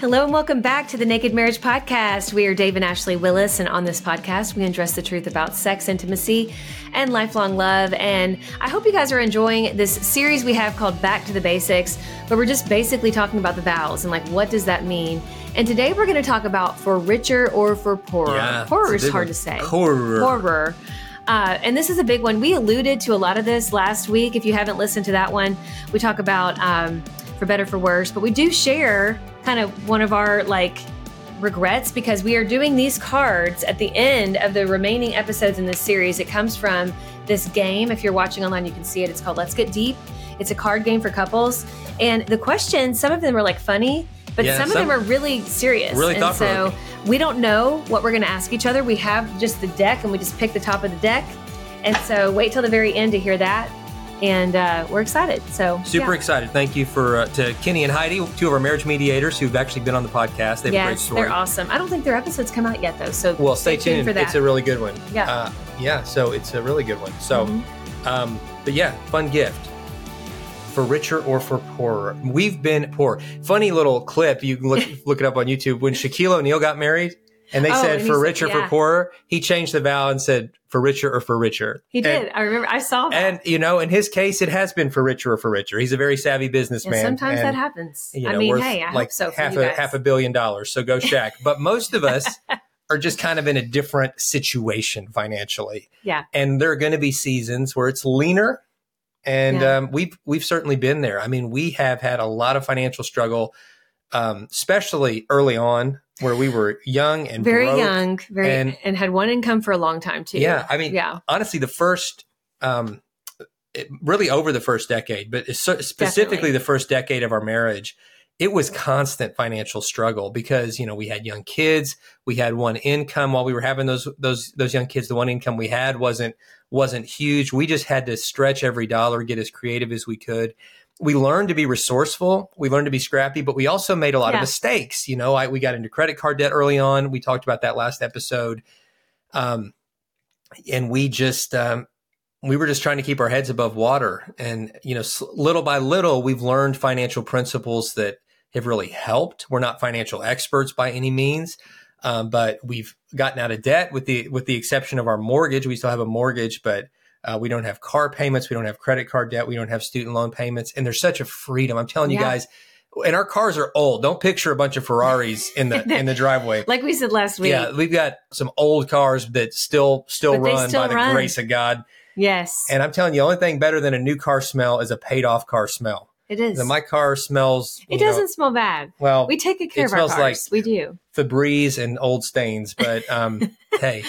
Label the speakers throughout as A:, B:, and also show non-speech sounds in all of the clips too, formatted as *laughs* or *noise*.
A: Hello and welcome back to the Naked Marriage Podcast. We are Dave and Ashley Willis, and on this podcast, we address the truth about sex, intimacy, and lifelong love. And I hope you guys are enjoying this series we have called Back to the Basics, where we're just basically talking about the vows and like what does that mean. And today we're going to talk about for richer or for poorer.
B: Yeah,
A: poorer is hard to say.
B: Poorer.
A: Poorer. Uh, and this is a big one. We alluded to a lot of this last week. If you haven't listened to that one, we talk about um, for better for worse, but we do share kind of one of our like regrets because we are doing these cards at the end of the remaining episodes in this series. It comes from this game. If you're watching online, you can see it. It's called Let's Get Deep. It's a card game for couples. And the questions, some of them are like funny, but
B: Yeah,
A: some of them are really serious.
B: Really
A: and so we don't know what we're going to ask each other. We have just the deck and we just pick the top of the deck. And so wait till the very end to hear that. And uh, we're excited. So
B: Super
A: yeah.
B: excited. Thank you for uh, to Kenny and Heidi, two of our marriage mediators who've actually been on the podcast. They have a great story.
A: they're awesome. I don't think their episodes come out yet though. So
B: Well, stay, tuned.
A: for that.
B: It's a really good one.
A: Yeah.
B: Uh, yeah. So it's a really good one. So,
A: Mhm.
B: um, but yeah, fun gift for richer or for poorer. We've been poor. Funny little clip. You can look *laughs* look it up on YouTube. When Shaquille O'Neal got married, and they
A: Oh,
B: said
A: and
B: for richer
A: yeah.
B: for poorer, he changed the vow and said for richer or for richer.
A: He
B: And-
A: did. I remember. I saw that.
B: And you know, in his case, it has been for richer or for richer. He's a very savvy businessman.
A: sometimes
B: and,
A: that happens.
B: You
A: I mean, hey, I
B: like
A: hope so
B: half a
A: guys.
B: half a billion dollars. So go *laughs* Shaq. but most of us *laughs* are just kind of in a different situation financially,
A: yeah,
B: and there are going to be seasons where it's leaner, and
A: Yeah.
B: um, we've we've certainly been there. I mean, we have had a lot of financial struggle, um, especially early on where we were young and
A: very
B: broke.
A: young, very,
B: and-
A: and, had one income for a long time too.
B: Yeah, I mean,
A: yeah,
B: honestly, the first, um, it, really over the first decade, but so- specifically
A: Definitely.
B: the first decade of our marriage, it was constant financial struggle because you know we had young kids, we had one income while we were having those those those young kids. The one income we had wasn't wasn't huge. We just had to stretch every dollar, get as creative as we could. We learned to be resourceful. We learned to be scrappy, but we also made a lot
A: Yeah.
B: of mistakes. You know, I, we got into credit card debt early on. We talked about that last episode. Um, and we just um, we were just trying to keep our heads above water and you know little by little we've learned financial principles that have really helped we're not financial experts by any means um, but we've gotten out of debt with the with the exception of our mortgage we still have a mortgage but uh, we don't have car payments we don't have credit card debt we don't have student loan payments and there's such a freedom i'm telling you guys and our cars are old don't picture a bunch of ferraris in the in the *laughs* driveway
A: like we said last week.
B: yeah, we've got some old cars that still still
A: But
B: run
A: still
B: by the grace of God.
A: Yes,
B: And I'm telling you, the only thing better than a new car smell is a paid off car smell.
A: it is.
B: My car smells.
A: it doesn't smell bad.
B: well,
A: We take good care
B: it
A: of our
B: smells
A: cars.
B: like-
A: we do.
B: Febreze and old stains, but um, *laughs* hey,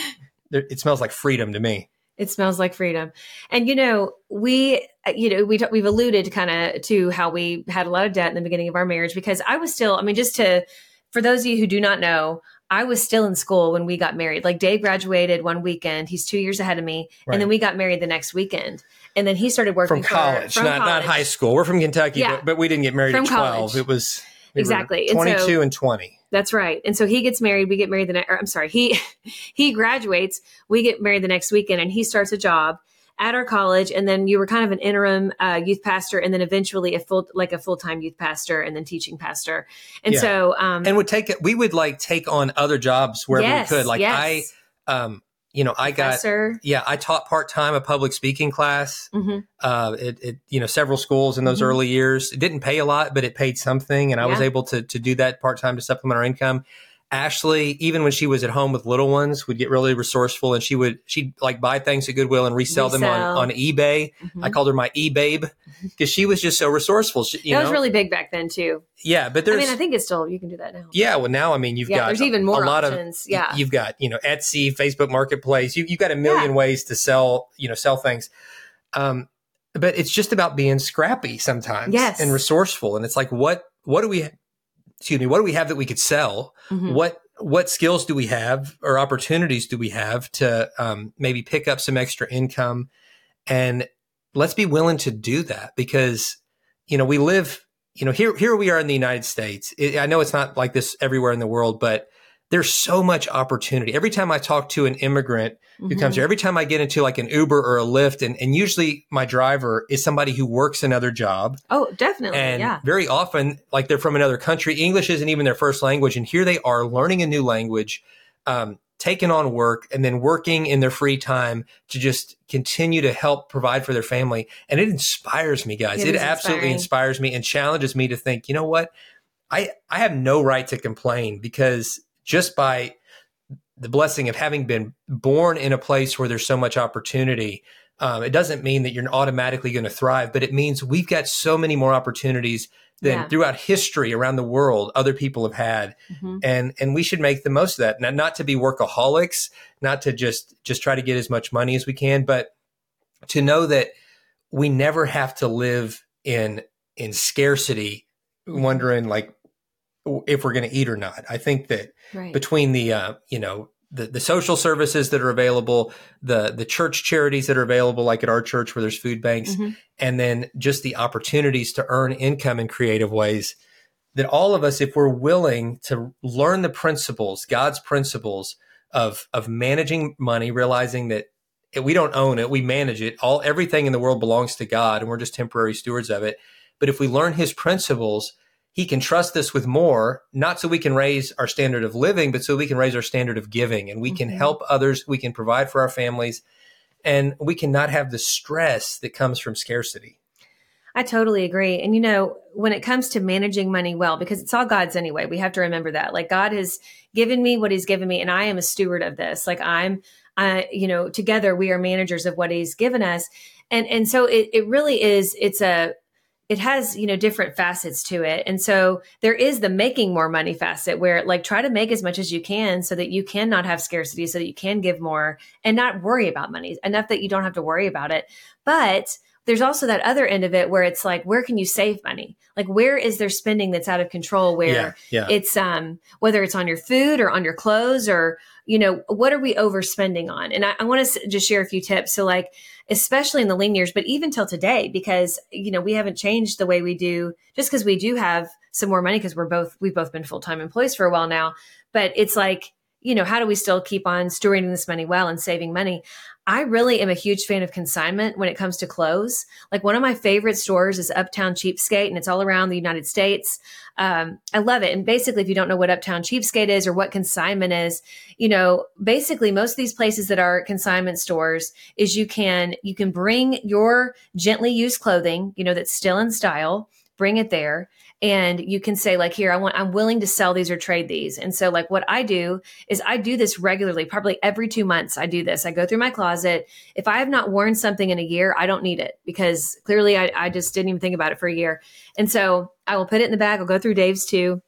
B: it smells like freedom to me.
A: It smells like freedom. And you know, we uh, you know, we t- we've alluded kind of to how we had a lot of debt in the beginning of our marriage because I was still, I mean just to for those of you who do not know, I was still in school when we got married. Like Dave graduated one weekend. He's 2 years ahead of me,
B: Right.
A: and then we got married the next weekend. And then he started working
B: From
A: for-
B: college,
A: from
B: not not high school. We're from Kentucky,
A: Yeah.
B: but, but we didn't get married
A: From
B: at 12.
A: college.
B: It was we
A: Exactly. And so-
B: 22 and 20.
A: That's right. And so he gets married. We get married the next. I'm sorry. He *laughs* he graduates. We get married the next weekend, and he starts a job at our college. And then you were kind of an interim uh, youth pastor, and then eventually a full like a full time youth pastor, and then teaching pastor. And
B: Yeah.
A: so, um,
B: And would take it. We would like take on other jobs wherever
A: yes,
B: we could. Like
A: yes.
B: I, um, you know, I got
A: Professor.
B: yeah, I taught part time a public speaking class.
A: Mhm.
B: Uh, it, it you know several schools in those
A: Mhm.
B: early years. It didn't pay a lot, but it paid something, and I was able to to do that part time to supplement our income. Ashley, even when she was at home with little ones, would get really resourceful, and she would she'd like buy things at Goodwill and resell, them on on eBay.
A: Mhm.
B: I called her my e babe because *laughs* she was just so resourceful. She, you
A: that
B: know,
A: was really big back then too.
B: yeah. But there's.
A: I mean, I think it's still you can do that now.
B: yeah. Well, now I mean, you've
A: Yeah,
B: got
A: there's even more
B: a lot
A: options.
B: of
A: Yeah.
B: You've got you know Etsy, Facebook Marketplace. You, you've got a million
A: Yeah.
B: ways to sell you know sell things. Um, but it's just about being scrappy sometimes,
A: Yes.
B: and resourceful. And it's like what what do we excuse me what do we have that we could sell?
A: Mhm.
B: What what skills do we have or opportunities do we have to um, maybe pick up some extra income? And let's be willing to do that because you know we live you know here here we are in the United States. It, I know it's not like this everywhere in the world, but there's so much opportunity. Every time I talk to an immigrant who comes
A: Mhm.
B: here, every time I get into like an Uber or a Lyft, and, and usually my driver is somebody who works another job.
A: Oh, definitely.
B: And
A: yeah.
B: very often, like they're from another country. English isn't even their first language. And here they are learning a new language, um, taking on work, and then working in their free time to just continue to help provide for their family. And it inspires me, guys.
A: It
B: It, absolutely
A: inspiring.
B: inspires me and challenges me to think, you know what? I, I have no right to complain because just by the blessing of having been born in a place where there's so much opportunity, um, it doesn't mean that you're automatically going to thrive, but it means we've got so many more opportunities than
A: Yeah.
B: throughout history around the world other people have had,
A: Mhm.
B: and and we should make the most of that. Not, not to be workaholics, not to just just try to get as much money as we can, but to know that we never have to live in in scarcity, wondering like if we're going to eat or not. I think that
A: Right.
B: between the uh, you know the, the social services that are available, the the church charities that are available, like at our church where there's food banks,
A: Mhm.
B: and then just the opportunities to earn income in creative ways. That all of us, if we're willing to learn the principles, God's principles of of managing money, realizing that we don't own it, we manage it. All everything in the world belongs to God, and we're just temporary stewards of it. But if we learn His principles, he can trust us with more, not so we can raise our standard of living, but so we can raise our standard of giving and we can
A: Mhm.
B: help others, we can provide for our families, and we cannot have the stress that comes from scarcity.
A: I totally agree. And you know, when it comes to managing money well, because it's all God's anyway, we have to remember that. Like God has given me what He's given me, and I am a steward of this. Like I'm, uh, you know, together we are managers of what He's given us, and and so it it really is. It's a it has you know different facets to it. And so there is the making more money facet where like try to make as much as you can so that you cannot have scarcity so that you can give more and not worry about money enough that you don't have to worry about it. But there's also that other end of it where it's like where can you save money? Like where is there spending that's out of control where
B: yeah, yeah.
A: it's um whether it's on your food or on your clothes or you know what are we overspending on? And i, I want to just share a few tips so like especially in the lean years but even till today because you know we haven't changed the way we do just because we do have some more money because we're both we've both been full-time employees for a while now. But it's like you know how do we still keep on stewarding this money well and saving money I really am a huge fan of consignment when it comes to clothes. Like one of my favorite stores is Uptown Cheapskate, and it's all around the United States. Um, I love it. And basically, if you don't know what Uptown Cheapskate is or what consignment is, you know, basically most of these places that are consignment stores is you can you can bring your gently used clothing, you know, that's still in style, bring it there. And you can say like here i want i'm willing to sell these or trade these. And so like what i do is i do this regularly probably every two months i do this. I go through my closet. If i have not worn something in a year i don't need it because clearly i, I just didn't even think about it for a year. And so i will put it in the bag. I'll go through dave's too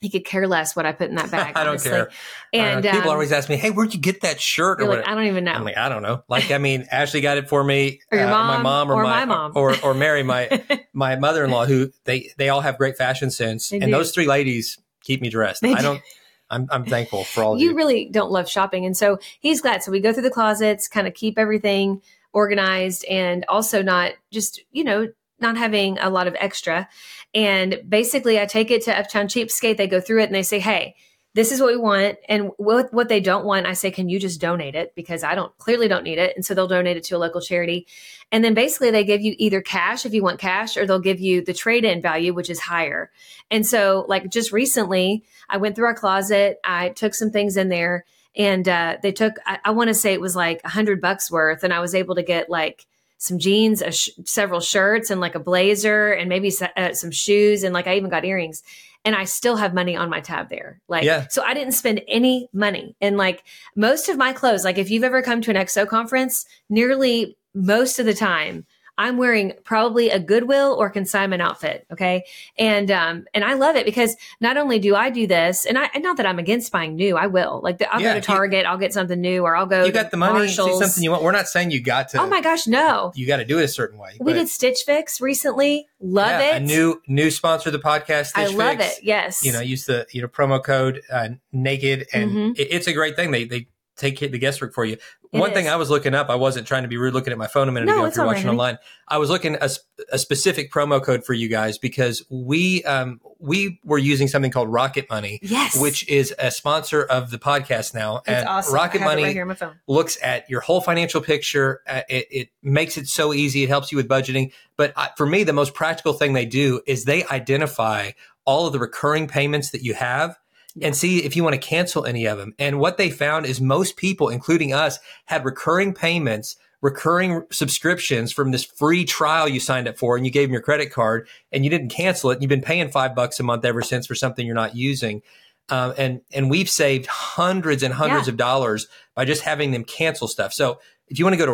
A: he could care less what I put in that *laughs* bag.
B: I don't care.
A: And
B: uh, people
A: um,
B: always ask me, "Hey, where'd you get that shirt?" or
A: like. I don't even know.
B: I'm like, I don't know. Like, I mean, Ashley got it for me,
A: Or
B: uh, my
A: mom,
B: mom, or,
A: or
B: my,
A: my mom.
B: or or Mary, my *laughs* my mother in law, who they they all have great fashion sense,
A: They
B: and
A: do.
B: those three ladies keep me dressed.
A: They
B: I
A: do.
B: don't. I'm I'm thankful for all of
A: you
B: you.
A: really don't love shopping. And so he's glad. So we go through the closets, kind of keep everything organized and also not just, you know, not having a lot of extra. And basically, I take it to Uptown Cheapskate. They go through it and they say, hey, this is what we want. And what, what they don't want, I say, can you just donate it? Because I don't clearly don't need it. And so they'll donate it to a local charity. And then basically, they give you either cash if you want cash, or they'll give you the trade in value, which is higher. And so, like just recently, I went through our closet, I took some things in there, and uh, they took I, I want to say it was like a hundred bucks worth, and I was able to get like some jeans, sh- several shirts, and like a blazer, and maybe uh, some shoes, and like I even got earrings. And I still have money on my tab there. Like,
B: Yeah.
A: so I didn't spend any money. And like most of my clothes, like if you've ever come to an XO conference, nearly most of the time, I'm wearing probably a Goodwill or consignment outfit. Okay. And, um, and I love it because not only do I do this and I, and not that I'm against buying new, I will like the, I'll
B: Yeah,
A: go to Target, I'll get something new or I'll go
B: you got the money, see something you want. We're not saying you got to.
A: Oh my gosh, no.
B: You got to do it a certain way.
A: We did Stitch Fix recently. Love
B: yeah,
A: it.
B: A new new sponsor of the podcast.
A: I love
B: Fix.
A: it. Yes.
B: You know, use the you know promo code uh, naked, and
A: Mhm.
B: it, it's a great thing. They they take the guesswork for you.
A: It
B: One thing. I was looking up, I wasn't trying to be rude looking at my phone a minute
A: No,
B: ago. If you're watching
A: honey.
B: online, I was looking a, a, specific promo code for you guys because we um we were using something called Rocket Money.
A: yes.
B: Which is a sponsor of the podcast now,
A: it's
B: and
A: awesome.
B: Rocket Money
A: right here on my phone.
B: looks at your whole financial picture. Uh, it, it makes it so easy. It helps you with budgeting. But I, for me, the most practical thing they do is they identify all of the recurring payments that you have and see if you want to cancel any of them. And what they found is most people, including us, had recurring payments, recurring subscriptions from this free trial you signed up for and you gave them your credit card and you didn't cancel it. And you've been paying five bucks a month ever since for something you're not using. Um, and and we've saved hundreds and hundreds
A: Yeah.
B: of dollars by just having them cancel stuff. So if you want to go to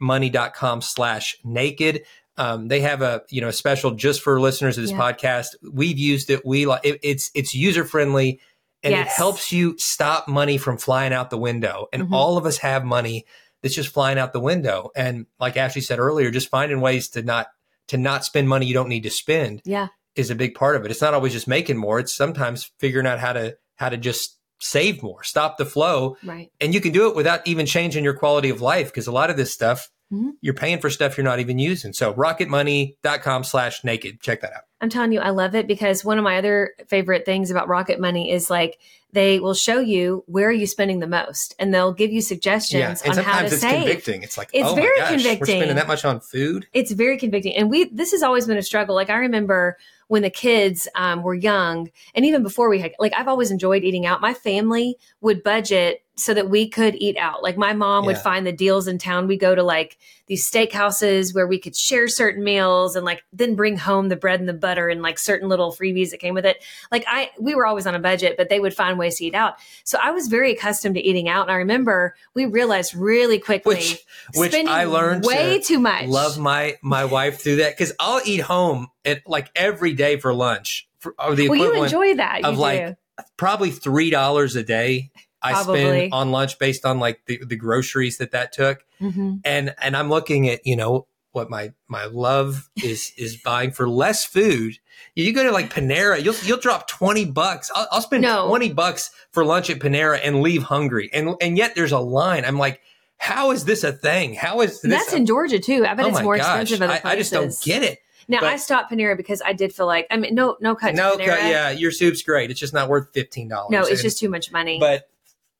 B: rocketmoney.com slash naked, um, they have a you know a special just for listeners of this
A: Yeah.
B: podcast. We've used it. We like it, it's it's user friendly and it helps you stop money from flying out the window. And
A: Mhm.
B: all of us have money that's just flying out the window. And like Ashley said earlier, just finding ways to not to not spend money you don't need to spend
A: Yeah.
B: is a big part of it. It's not always just making more. It's sometimes figuring out how to how to just save more, stop the flow,
A: Right.
B: and you can do it without even changing your quality of life because a lot of this stuff
A: Mhm.
B: you're paying for stuff you're not even using. So rocketmoney.com slash naked. Check that out.
A: I'm telling you, I love it because one of my other favorite things about Rocket Money is like they will show you where are you spending the most, and they'll give you suggestions yeah.
B: and
A: on how to
B: sometimes it's
A: save.
B: convicting. It's like,
A: It's
B: oh
A: very
B: gosh, We're spending that much on food.
A: It's very convicting, and we this has always been a struggle. Like I remember when the kids um, were young, and even before we had like I've always enjoyed eating out. My family would budget so that we could eat out. Like my mom would find the deals in town. We go to like these steakhouses where we could share certain meals and like then bring home the bread and the butter and like certain little freebies that came with it. Like I we were always on a budget, but they would find ways to eat out. So I was very accustomed to eating out. And I remember we realized really quickly
B: Which which I learned
A: way
B: to
A: too much.
B: love my my wife through that because I'll eat home at like every day for lunch for or the
A: well, you enjoy that. You
B: of
A: do.
B: like probably three dollars a day. I
A: Probably.
B: spend on lunch based on like the, the groceries that that took.
A: Mhm.
B: and and I'm looking at you know what my my love is is buying for less food. You go to like Panera, you'll you'll drop twenty bucks. I'll, I'll spend
A: No.
B: twenty bucks for lunch at Panera and leave hungry, and and yet there's a line. I'm like, how is this a thing? How is this?
A: That's
B: a-
A: in Georgia too. I bet
B: oh
A: it's more
B: gosh,
A: expensive
B: I. I just don't get it.
A: Now
B: but-
A: I stopped Panera because I did feel like I mean no no cut
B: No,
A: to Panera.
B: cut- yeah, your soup's great. It's just not worth fifteen dollars.
A: No, it's just too much money.
B: But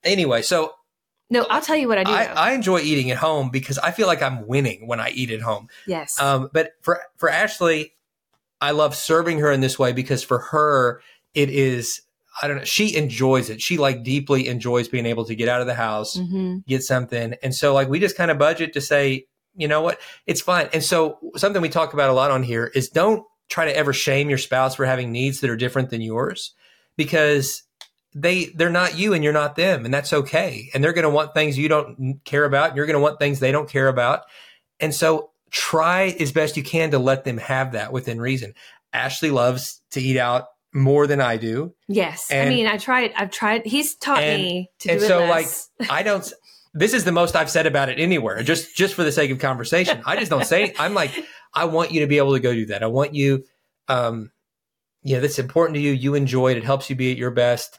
B: anyway, so
A: no, I'll tell you what I do.
B: I. I enjoy eating at home because I feel like I'm winning when I eat at home.
A: yes.
B: Um, but for for Ashley, I love serving her in this way because for her, it is I don't know. She enjoys it. She like deeply enjoys being able to get out of the house,
A: hmm
B: get something, and so like we just kind of budget to say, you know what, it's fine. And so something we talk about a lot on here is don't try to ever shame your spouse for having needs that are different than yours because they they're not you and you're not them and that's okay and they're going to want things you don't care about and you're going to want things they don't care about and so try as best you can to let them have that within reason ashley loves to eat out more than i do
A: Yes. I mean, I tried. I've tried. He's taught
B: and-
A: me to
B: and
A: do it
B: so
A: less.
B: i don't this is the most i've said about it anywhere just just for the sake of conversation i just don't say i'm like i want you to be able to go do that i want you um yeah that's important to you you enjoy it it helps you be at your best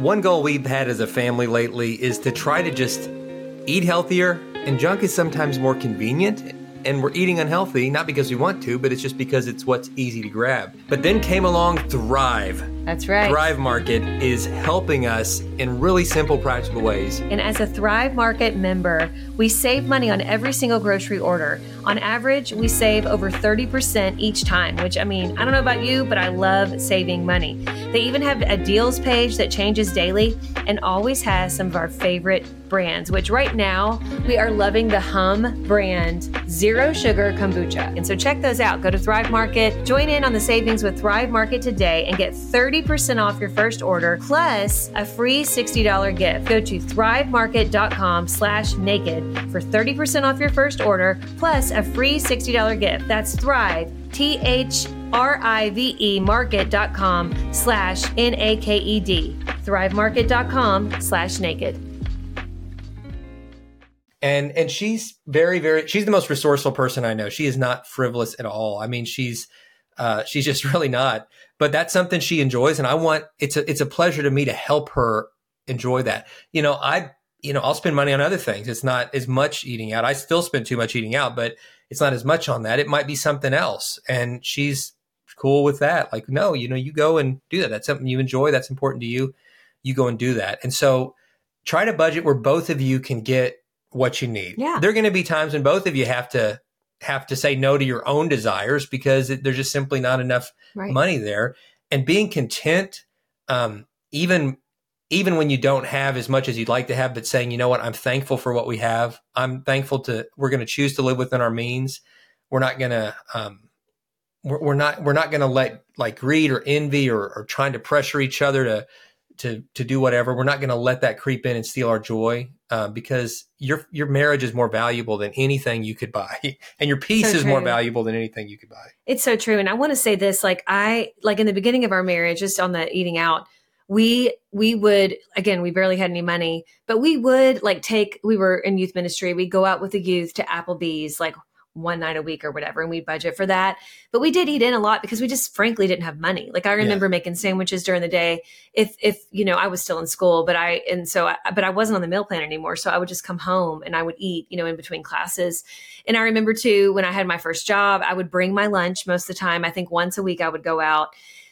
B: One goal we've had as a family lately is to try to just eat healthier, and junk is sometimes more convenient. And we're eating unhealthy, not because we want to, but it's just because it's what's easy to grab. But then came along Thrive.
A: That's right.
B: Thrive Market is helping us in really simple, practical ways.
A: And as a Thrive Market member, we save money on every single grocery order. On average, we save over 30% each time, which I mean, I don't know about you, but I love saving money. They even have a deals page that changes daily and always has some of our favorite brands, which right now we are loving the Humm brand Zero Sugar Kombucha. And so check those out. Go to Thrive Market, join in on the savings with Thrive Market today, and get 30% off your first order plus a free $60 gift. Go to thrivemarket.com slash naked for 30% off your first order plus a free $60 gift. That's Thrive, T H R-I-V-E market.com slash N-A-K-E-D. Thrivemarket.com slash naked.
B: And and she's very, very she's the most resourceful person I know. She is not frivolous at all. I mean, she's uh, she's just *laughs* really not. But that's something she enjoys, and I want it's a it's a pleasure to me to help her enjoy that. You know, I you know I'll spend money on other things. It's not as much eating out. I still spend too much eating out, but it's not as much on that. It might be something else, and she's cool with that. Like, no, you know, you go and do that. That's something you enjoy. That's important to you. You go and do that. And so try to budget where both of you can get what you need.
A: Yeah.
B: There are going to be times when both of you have to have to say no to your own desires because it, there's just simply not enough
A: Right.
B: money there. And being content, um, even even when you don't have as much as you'd like to have, but saying, you know what, I'm thankful for what we have. I'm thankful to. We're going to choose to live within our means. We're not going to. Um, we're, we're not. We're not going to let like greed or envy or, or trying to pressure each other to to to do whatever. We're not going to let that creep in and steal our joy uh, because your your marriage is more valuable than anything you could buy, *laughs* and your peace
A: So
B: is more valuable than anything you could buy.
A: It's so true. And I want to say this, like I like in the beginning of our marriage, just on the eating out, we we would again, we barely had any money, but we would like take we were in youth ministry, we'd go out with the youth to Applebee's like one night a week or whatever, and we'd budget for that. But we did eat in a lot because we just frankly didn't have money. Like I remember making sandwiches during the day. If if you know I was still in school, but I and so I, but I wasn't on the meal plan anymore. So I would just come home and I would eat, you know, in between classes. And I remember too when I had my first job, I would bring my lunch most of the time. I think once a week I would go out.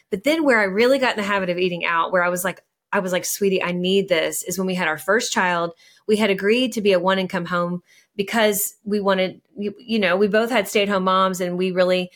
A: But then where I really got in the habit of eating out, where I was like, I was like, sweetie, I need this, is when we had our first child. We had agreed to be a one income home because we wanted, you, you know, we both had stay at home moms and we really,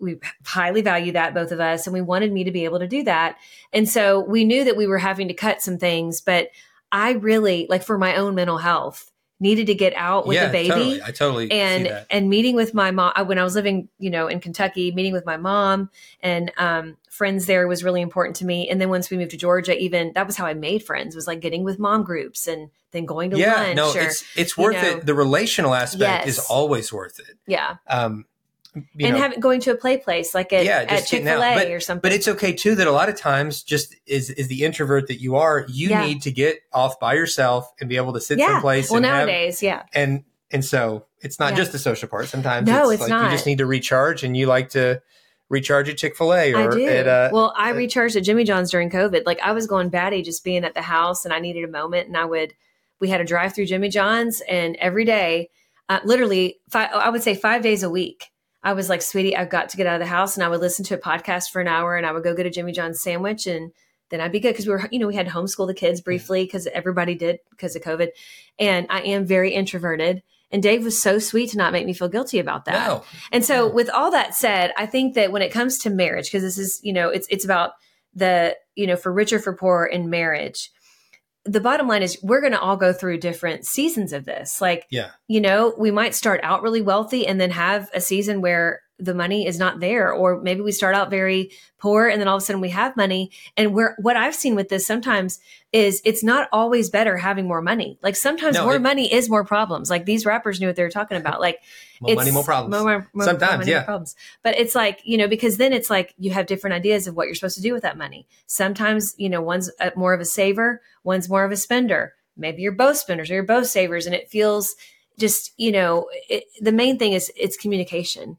A: we highly value that, both of us. And we wanted me to be able to do that. And so we knew that we were having to cut some things, but I really, like for my own mental health, needed to get out with
B: yeah,
A: the baby
B: totally. I totally see
A: and
B: that.
A: and meeting with my mom when I was living, you know, in Kentucky, meeting with my mom and um, friends there was really important to me. And then once we moved to Georgia, even that was how I made friends was like getting with mom groups and then going to
B: yeah,
A: lunch.
B: no,
A: or,
B: it's it's worth
A: know.
B: it. The relational aspect
A: Yes.
B: is always worth it.
A: yeah,
B: Um,
A: and
B: know,
A: having going to a play place like at,
B: yeah,
A: at Chick Fil A or something.
B: But it's okay too that a lot of times, just is is the introvert that you are, you
A: Yeah.
B: need to get off by yourself and be able to sit
A: yeah.
B: someplace.
A: Well,
B: and have-
A: nowadays, yeah,
B: and and so it's not
A: Yeah.
B: just the social part. Sometimes
A: No,
B: it's,
A: it's
B: like
A: not.
B: you just need to recharge, and you like to recharge at Chick Fil A
A: I
B: or
A: do.
B: at uh,
A: well, I
B: uh,
A: recharged at Jimmy John's during COVID. Like I was going batty just being at the house, and I needed a moment. And I would, we had a drive through Jimmy John's, and every day, uh, literally, five, I would say five days a week. I was like, sweetie, I've got to get out of the house, and I would listen to a podcast for an hour, and I would go get a Jimmy John's sandwich and then I'd be good because we were, you know, we had to homeschool the kids briefly because everybody did because of COVID. And I am very introverted. And Dave was so sweet to not make me feel guilty about that.
B: No.
A: And so, with all that said, I think that when it comes to marriage, because this is, you know, it's it's about the, you know, for richer for poor in marriage. The bottom line is we're going to all go through different seasons of this. Like,
B: Yeah.
A: you know, we might start out really wealthy and then have a season where the money is not there, or maybe we start out very poor and then all of a sudden we have money. And where what I've seen with this sometimes is it's not always better having more money. Like sometimes
B: No,
A: more
B: it-
A: money is more problems. Like these rappers knew what they were talking about. Like *laughs*
B: More money, more problems.
A: more- more- more
B: Sometimes,
A: money,
B: yeah.
A: more problems. But it's like you know because then it's like you have different ideas of what you're supposed to do with that money. Sometimes you know one's a, more of a saver, one's more of a spender. Maybe you're both spenders or you're both savers, and it feels just you know it, the main thing is it's communication.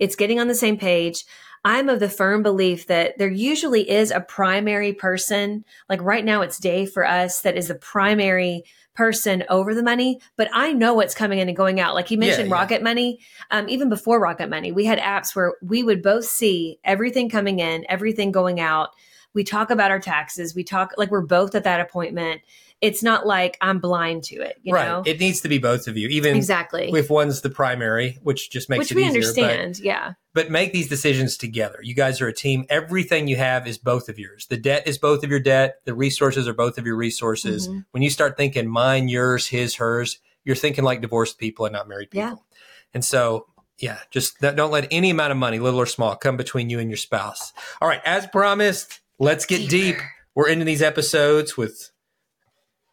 A: It's getting on the same page. I'm of the firm belief that there usually is a primary person. Like right now, it's Dave for us that is the primary person over the money, but I know what's coming in and going out. Like he mentioned
B: yeah.
A: Rocket Money. Um, even before Rocket Money, we had apps where we would both see everything coming in, everything going out. We talk about our taxes. We talk like we're both at that appointment. It's not like I'm blind to it, you
B: right.
A: know?
B: It needs to be both of you, even
A: exactly.
B: if one's the primary, which just makes
A: Which
B: it
A: we
B: easier.
A: understand. yeah.
B: But, but make these decisions together. You guys are a team. Everything you have is both of yours. The debt is both of your debt. The resources are both of your resources.
A: Mhm.
B: When you start thinking mine, yours, his, hers, you're thinking like divorced people and not married people.
A: Yeah.
B: And so, yeah, just don't let any amount of money, little or small, come between you and your spouse. All right, as promised, let's get deep. We're into these episodes with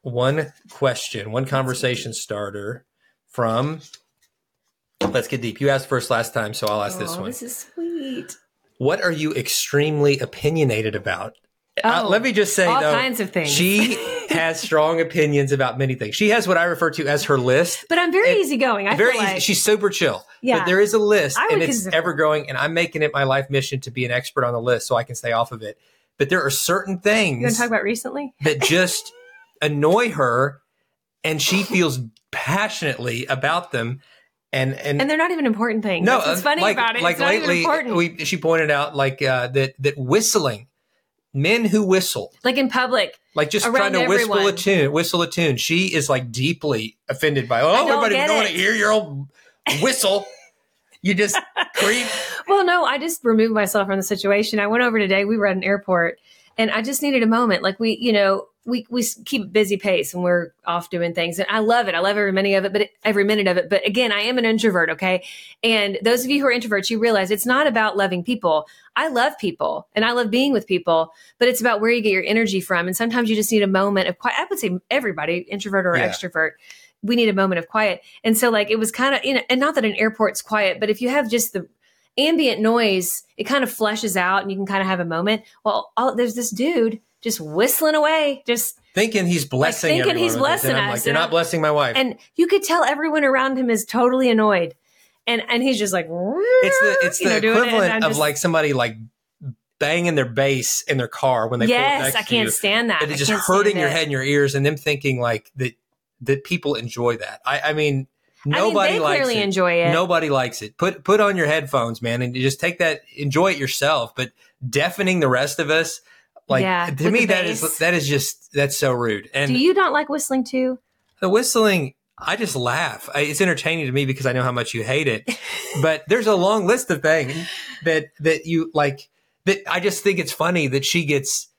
B: one question, one conversation starter from. Let's get deep. You asked first last time, so I'll ask this one.
A: This is sweet.
B: What are you extremely opinionated about? Uh,
A: Oh,
B: let me just say,
A: All
B: though,
A: kinds of things.
B: she *laughs* has strong opinions about many things. She has what I refer to as her list.
A: but I'm very easygoing. I
B: Very
A: feel
B: easy.
A: like
B: She's super chill.
A: Yeah.
B: But there is a list and it's ever growing and I'm making it my life mission to be an expert on the list so I can stay off of it. But there are certain things.
A: you want to talk about recently. *laughs*
B: that just annoy her and she feels passionately about them. And, and,
A: And they're not even important things.
B: no, uh,
A: funny
B: like,
A: about it.
B: like
A: it's
B: lately, we, she pointed out like uh, that, that whistling, men who whistle,
A: like in public.
B: like just trying to whistle a tune, whistle a tune. She is like deeply offended by, oh,
A: don't
B: everybody don't want to hear your old whistle. *laughs* you just creep. *laughs*
A: Well, no, I just removed myself from the situation. I went over today. We were at an airport, and I just needed a moment. Like we, you know, we we keep busy pace and we're off doing things, and I love it. I love every minute of it, but every minute of it. But again, I am an introvert. Okay, and those of you who are introverts, you realize it's not about loving people. I love people, and I love being with people, but it's about where you get your energy from. And sometimes you just need a moment of quiet. I would say everybody, introvert or
B: Yeah.
A: extrovert. We need a moment of quiet. And so, like, it was kind of, you know, and not that an airport's quiet, but if you have just the ambient noise, it kind of flushes out and you can kind of have a moment. Well, all, there's this dude just whistling away, just,
B: Thinking he's blessing
A: thinking
B: everyone
A: he's blessing us,
B: like, you're not
A: I'm-
B: blessing my wife.
A: and you could tell everyone around him is totally annoyed. And, and he's just like,
B: it's the it's the
A: know, doing it,
B: equivalent of
A: just-
B: like somebody like banging their bass in their car when they
A: yes, I can't
B: you.
A: stand that.
B: And it's just hurting your head and your ears, and them thinking like that that people enjoy that. I, I mean,
A: I mean,
B: nobody likes
A: clearly
B: it.
A: enjoy it.
B: Nobody likes it. Put put on your headphones, man, and you just take that. Enjoy it yourself, but deafening the rest of us. Like
A: Yeah,
B: to me, that is that is just that's so rude. And
A: Do you not like whistling too?
B: the whistling, I just laugh. I, it's entertaining to me because I know how much you hate it. *laughs* but there's a long list of things that that you like. That I just think it's funny that she gets.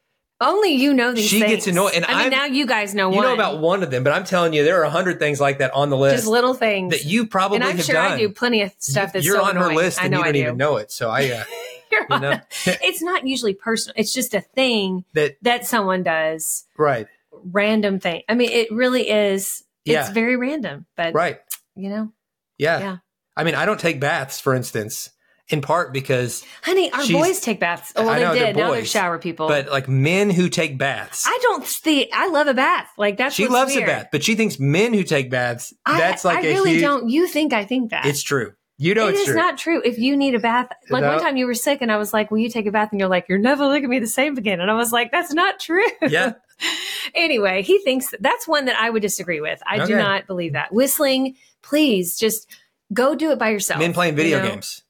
A: Only you know these
B: She
A: things.
B: gets annoyed, and
A: I mean,
B: I'm-
A: now you guys know one
B: You
A: one.
B: know about one of them, but I'm telling you, there are a hundred things like that on the list
A: just little things.
B: that you probably
A: and I'm
B: have
A: sure
B: done.
A: I do plenty of stuff that's
B: You're
A: so
B: on her
A: annoying.
B: list,
A: I
B: and you don't
A: do.
B: even know it. So I, uh, *laughs*
A: You're on
B: know,
A: it's not usually personal. It's just a thing
B: that
A: that someone does.
B: right,
A: Random thing. I mean, it really is. It's
B: Yeah.
A: very random, but
B: right,
A: you know,
B: yeah.
A: Yeah.
B: I mean, I don't take baths, for instance, in part because,
A: honey, our boys take baths. Oh, well,
B: I know,
A: they
B: they're
A: did. Now they're shower people.
B: but like men who take baths,
A: I don't see. I love a bath. Like that's
B: she
A: what's
B: loves
A: weird.
B: a bath, but she thinks men who take baths,
A: I,
B: that's like
A: I
B: a
A: really
B: huge.
A: don't. You think I think that?
B: It's true. You know
A: It
B: it's
A: is
B: true.
A: not true. If you need a bath, like
B: No.
A: one time you were sick and I was like, Will you take a bath? And you're like, You're never looking at me the same again. And I was like, That's not true.
B: yeah, *laughs*
A: anyway, he thinks that's one that I would disagree with. I do not believe that. Whistling, please just go do it by yourself.
B: men playing video
A: you know?
B: games.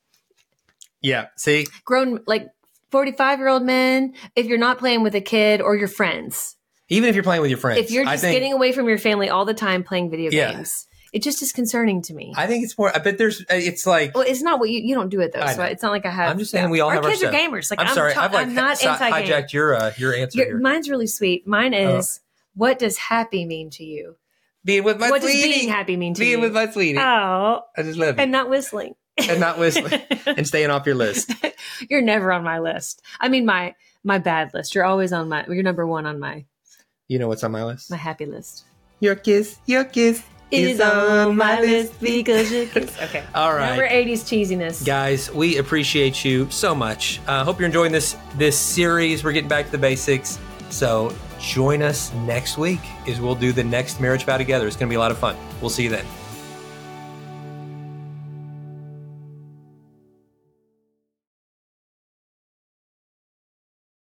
B: Yeah. See,
A: Grown, like 45 year old men, if you're not playing with a kid or your friends,
B: Even if you're playing with your friends,
A: if you're just
B: think,
A: getting away from your family all the time playing video
B: Yeah.
A: games, it just is concerning to me.
B: I think it's more. I bet there's. It's like.
A: well, it's not what you, you don't do it though. So it's not like I have.
B: I'm just saying we all
A: our
B: have our
A: kids are gamers. Like
B: I'm,
A: I'm,
B: sorry.
A: ta-
B: I've like
A: I'm not anti
B: hijacked your uh, your answer here.
A: Mine's really sweet. Mine
B: Oh.
A: is what does happy mean to you?
B: being with my
A: what does being happy mean to
B: being
A: you?
B: with my sweetie.
A: oh,
B: I just love you.
A: and not whistling.
B: And not whistling *laughs* and staying off your list.
A: You're never on my list. I mean my my bad list. You're always on my. You're number one on my
B: You know what's on my list?
A: my happy list.
B: Your kiss, your kiss
A: Is on my list because you kiss. *laughs* Okay.
B: All right.
A: Number 80s cheesiness.
B: Guys, we appreciate you so much. I uh, hope you're enjoying this this series. We're getting back to the basics. So join us next week as we'll do the next marriage vow together. It's going to be a lot of fun. We'll see you then.